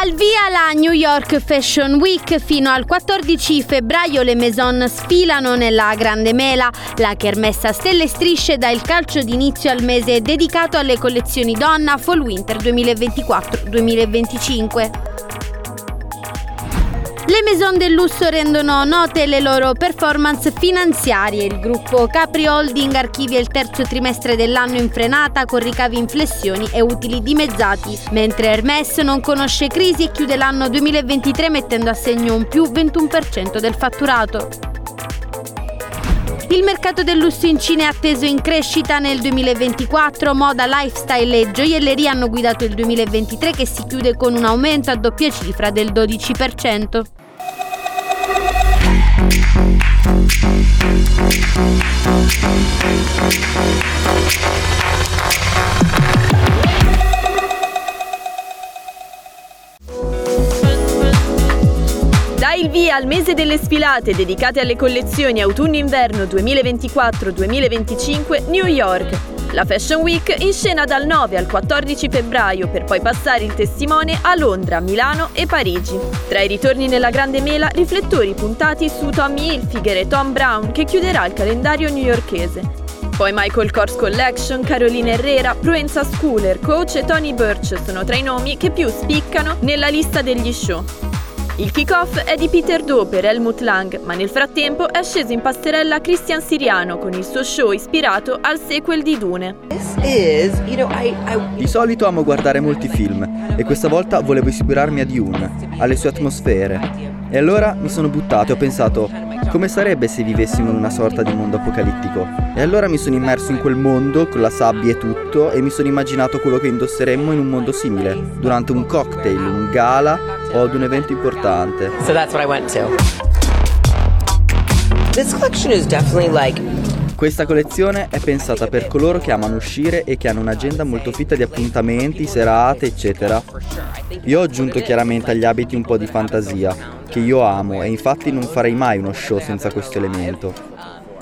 Al via la New York Fashion Week fino al 14 febbraio le Maison sfilano nella Grande Mela. La kermessa stelle strisce dà il calcio d'inizio al mese dedicato alle collezioni donna Fall Winter 2024-2025. Le maison del lusso rendono note le loro performance finanziarie. Il gruppo Capri Holding archivia il terzo trimestre dell'anno in frenata con ricavi in flessioni e utili dimezzati, mentre Hermès non conosce crisi e chiude l'anno 2023 mettendo a segno un più 21% del fatturato. Il mercato del lusso in Cina è atteso in crescita nel 2024. Moda, lifestyle e gioielleria hanno guidato il 2023 che si chiude con un aumento a doppia cifra del 12%. Dai il via al mese delle sfilate dedicate alle collezioni autunno-inverno 2024-2025 New York. La Fashion Week in scena dal 9 al 14 febbraio per poi passare il testimone a Londra, Milano e Parigi. Tra i ritorni nella Grande Mela, riflettori puntati su Tommy Hilfiger e Tom Brown che chiuderà il calendario newyorkese. Poi Michael Kors Collection, Carolina Herrera, Proenza Schooler, Coach e Tony Birch sono tra i nomi che più spiccano nella lista degli show. Il kick-off è di Peter Doe per Helmut Lang, ma nel frattempo è sceso in passerella Christian Siriano con il suo show ispirato al sequel di Dune. Di solito amo guardare molti film e questa volta volevo ispirarmi a Dune, alle sue atmosfere. E allora mi sono buttato e ho pensato, come sarebbe se vivessimo in una sorta di mondo apocalittico? E allora mi sono immerso in quel mondo, con la sabbia e tutto, e mi sono immaginato quello che indosseremmo in un mondo simile, durante un cocktail, un gala o ad un evento importante. So that's what I went to. This collection is definitely like Questa collezione è pensata per coloro che amano uscire e che hanno un'agenda molto fitta di appuntamenti, serate, eccetera. Io ho aggiunto chiaramente agli abiti un po' di fantasia, che io amo e infatti non farei mai uno show senza questo elemento.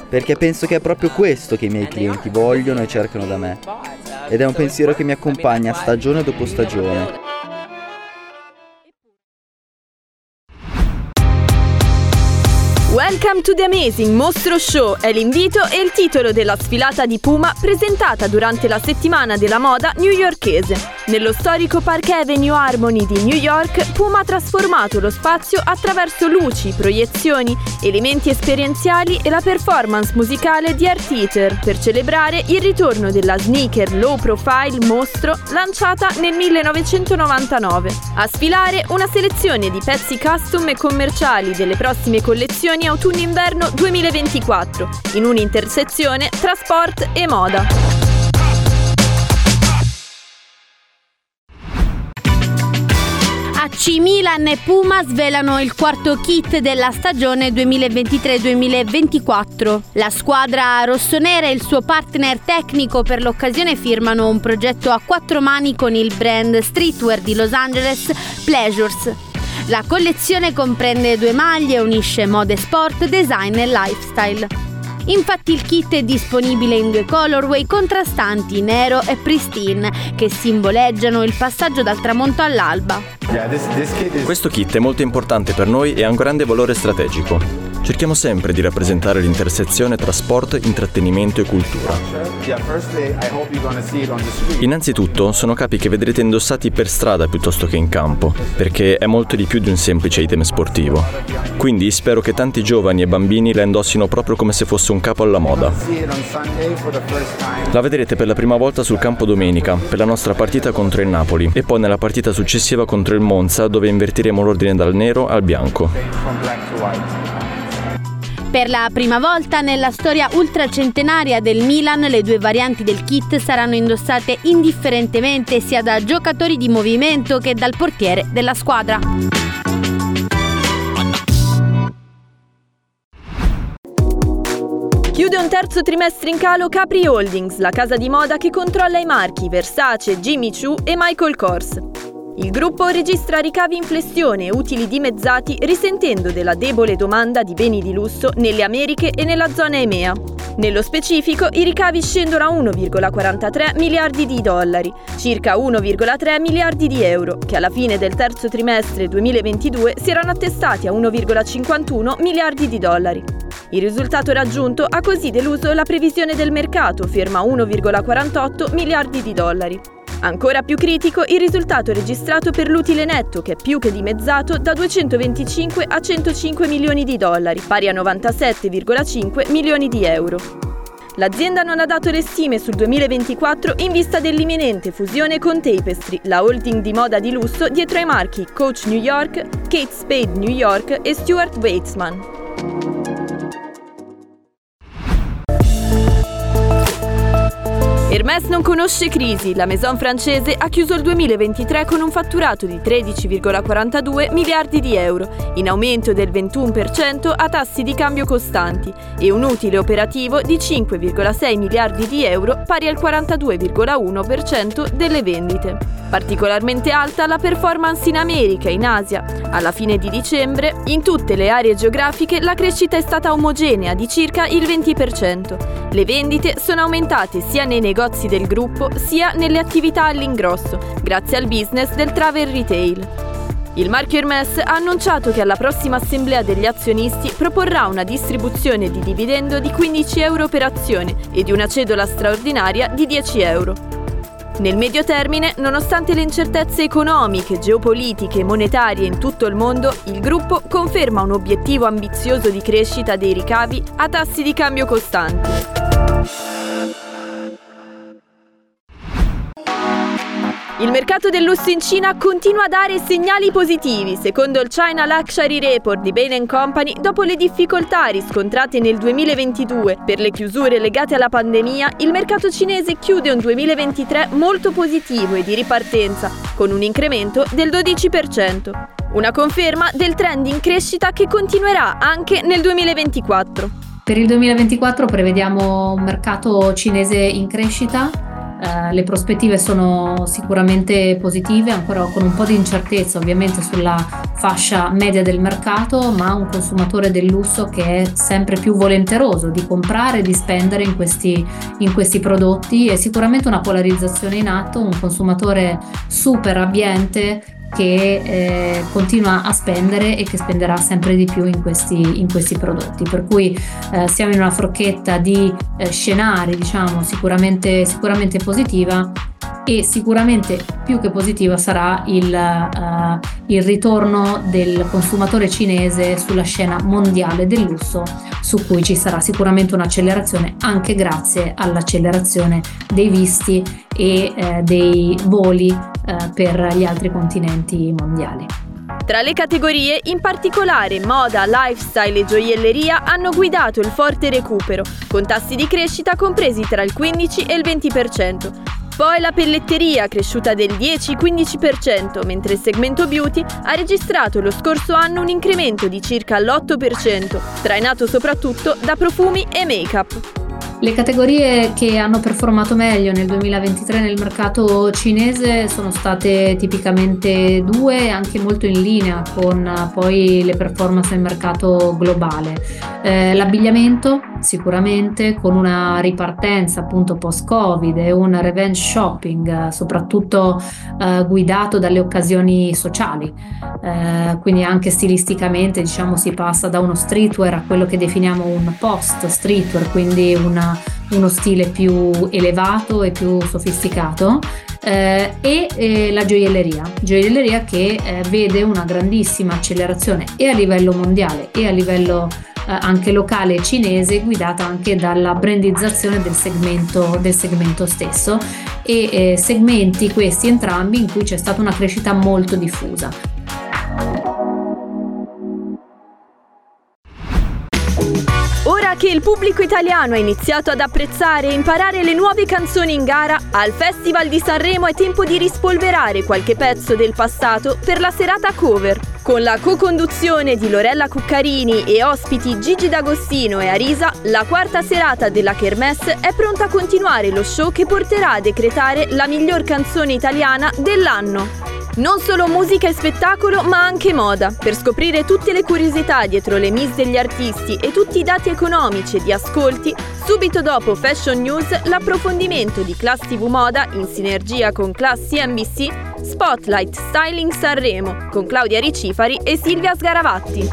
Perché penso che è proprio questo che i miei clienti vogliono e cercano da me. Ed è un pensiero che mi accompagna stagione dopo stagione. Welcome to the Amazing Mostro Show è l'invito e il titolo della sfilata di Puma presentata durante la settimana della moda newyorkese. Nello storico Park Avenue Harmony di New York, Puma ha trasformato lo spazio attraverso luci, proiezioni, elementi esperienziali e la performance musicale di Art Eater per celebrare il ritorno della sneaker low profile mostro lanciata nel 1999. A sfilare una selezione di pezzi custom e commerciali delle prossime collezioni autunno-inverno 2024, in un'intersezione tra sport e moda. AC Milan e Puma svelano il quarto kit della stagione 2023-2024. La squadra rossonera e il suo partner tecnico per l'occasione firmano un progetto a quattro mani con il brand streetwear di Los Angeles Pleasures. La collezione comprende due maglie e unisce mode sport, design e lifestyle. Infatti il kit è disponibile in due colorway contrastanti, nero e pristine, che simboleggiano il passaggio dal tramonto all'alba. Questo kit è molto importante per noi e ha un grande valore strategico. Cerchiamo sempre di rappresentare l'intersezione tra sport, intrattenimento e cultura. Innanzitutto sono capi che vedrete indossati per strada piuttosto che in campo, perché è molto di più di un semplice item sportivo. Quindi spero che tanti giovani e bambini la indossino proprio come se fosse un capo alla moda. La vedrete per la prima volta sul campo domenica, per la nostra partita contro il Napoli, e poi nella partita successiva contro il Monza, dove invertiremo l'ordine dal nero al bianco. Per la prima volta nella storia ultracentenaria del Milan le due varianti del kit saranno indossate indifferentemente sia da giocatori di movimento che dal portiere della squadra. Chiude un terzo trimestre in calo Capri Holdings, la casa di moda che controlla i marchi Versace, Jimmy Choo e Michael Kors. Il gruppo registra ricavi in flessione e utili dimezzati risentendo della debole domanda di beni di lusso nelle Americhe e nella zona EMEA. Nello specifico, i ricavi scendono a 1,43 miliardi di dollari, circa 1,3 miliardi di euro, che alla fine del terzo trimestre 2022 si erano attestati a 1,51 miliardi di dollari. Il risultato raggiunto ha così deluso la previsione del mercato, ferma a 1,48 miliardi di dollari. Ancora più critico il risultato registrato per l'utile netto, che è più che dimezzato da 225 a 105 milioni di dollari, pari a 97,5 milioni di euro. L'azienda non ha dato le stime sul 2024 in vista dell'imminente fusione con Tapestry, la holding di moda di lusso dietro ai marchi Coach New York, Kate Spade New York e Stuart Weitzman. Hermès non conosce crisi. La maison francese ha chiuso il 2023 con un fatturato di 13,42 miliardi di euro, in aumento del 21% a tassi di cambio costanti, e un utile operativo di 5,6 miliardi di euro, pari al 42,1% delle vendite. Particolarmente alta la performance in America e in Asia. Alla fine di dicembre, in tutte le aree geografiche la crescita è stata omogenea di circa il 20%. Le vendite sono aumentate sia nei negozi del gruppo sia nelle attività all'ingrosso, grazie al business del travel retail. Il marchio Hermes ha annunciato che alla prossima assemblea degli azionisti proporrà una distribuzione di dividendo di 15 euro per azione e di una cedola straordinaria di 10 euro. Nel medio termine, nonostante le incertezze economiche, geopolitiche e monetarie in tutto il mondo, il gruppo conferma un obiettivo ambizioso di crescita dei ricavi a tassi di cambio costanti. Il mercato del lusso in Cina continua a dare segnali positivi, secondo il China Luxury Report di Bain Company, dopo le difficoltà riscontrate nel 2022 per le chiusure legate alla pandemia, il mercato cinese chiude un 2023 molto positivo e di ripartenza, con un incremento del 12%. Una conferma del trend in crescita che continuerà anche nel 2024. Per il 2024 prevediamo un mercato cinese in crescita eh, le prospettive sono sicuramente positive, ancora con un po' di incertezza ovviamente sulla fascia media del mercato, ma un consumatore del lusso che è sempre più volenteroso di comprare e di spendere in questi, in questi prodotti. E sicuramente una polarizzazione in atto, un consumatore super abbiente che eh, continua a spendere e che spenderà sempre di più in questi, in questi prodotti. Per cui eh, siamo in una forchetta di eh, scenari, diciamo, sicuramente, sicuramente positiva e sicuramente più che positiva sarà il, uh, il, ritorno del consumatore cinese sulla scena mondiale del lusso, su cui ci sarà sicuramente un'accelerazione anche grazie all'accelerazione dei visti e uh, dei voli uh, per gli altri continenti mondiali. Tra le categorie, in particolare moda, lifestyle e gioielleria hanno guidato il forte recupero, con tassi di crescita compresi tra il 15 e il 20%, poi la pelletteria, cresciuta del 10-15%, mentre il segmento beauty ha registrato lo scorso anno un incremento di circa l'8%, trainato soprattutto da profumi e make-up. Le categorie che hanno performato meglio nel 2023 nel mercato cinese sono state tipicamente due, anche molto in linea con eh, poi le performance nel mercato globale. Eh, l'abbigliamento sicuramente con una ripartenza appunto post-covid e un revenge shopping eh, soprattutto eh, guidato dalle occasioni sociali. Eh, quindi anche stilisticamente diciamo si passa da uno streetwear a quello che definiamo un post streetwear, quindi una uno stile più elevato e più sofisticato eh, e eh, la gioielleria, gioielleria che eh, vede una grandissima accelerazione e a livello mondiale e a livello eh, anche locale cinese guidata anche dalla brandizzazione del segmento, del segmento stesso e eh, segmenti questi entrambi in cui c'è stata una crescita molto diffusa. Che il pubblico italiano ha iniziato ad apprezzare e imparare le nuove canzoni in gara, al Festival di Sanremo è tempo di rispolverare qualche pezzo del passato per la serata cover. Con la co-conduzione di Lorella Cuccarini e ospiti Gigi D'Agostino e Arisa, la quarta serata della Kermesse è pronta a continuare lo show che porterà a decretare la miglior canzone italiana dell'anno. Non solo musica e spettacolo, ma anche moda. Per scoprire tutte le curiosità dietro le miss degli artisti e tutti i dati economici e di ascolti, subito dopo Fashion News l'approfondimento di Class TV Moda in sinergia con Class CNBC, Spotlight Styling Sanremo con Claudia Ricifari e Silvia Sgaravatti.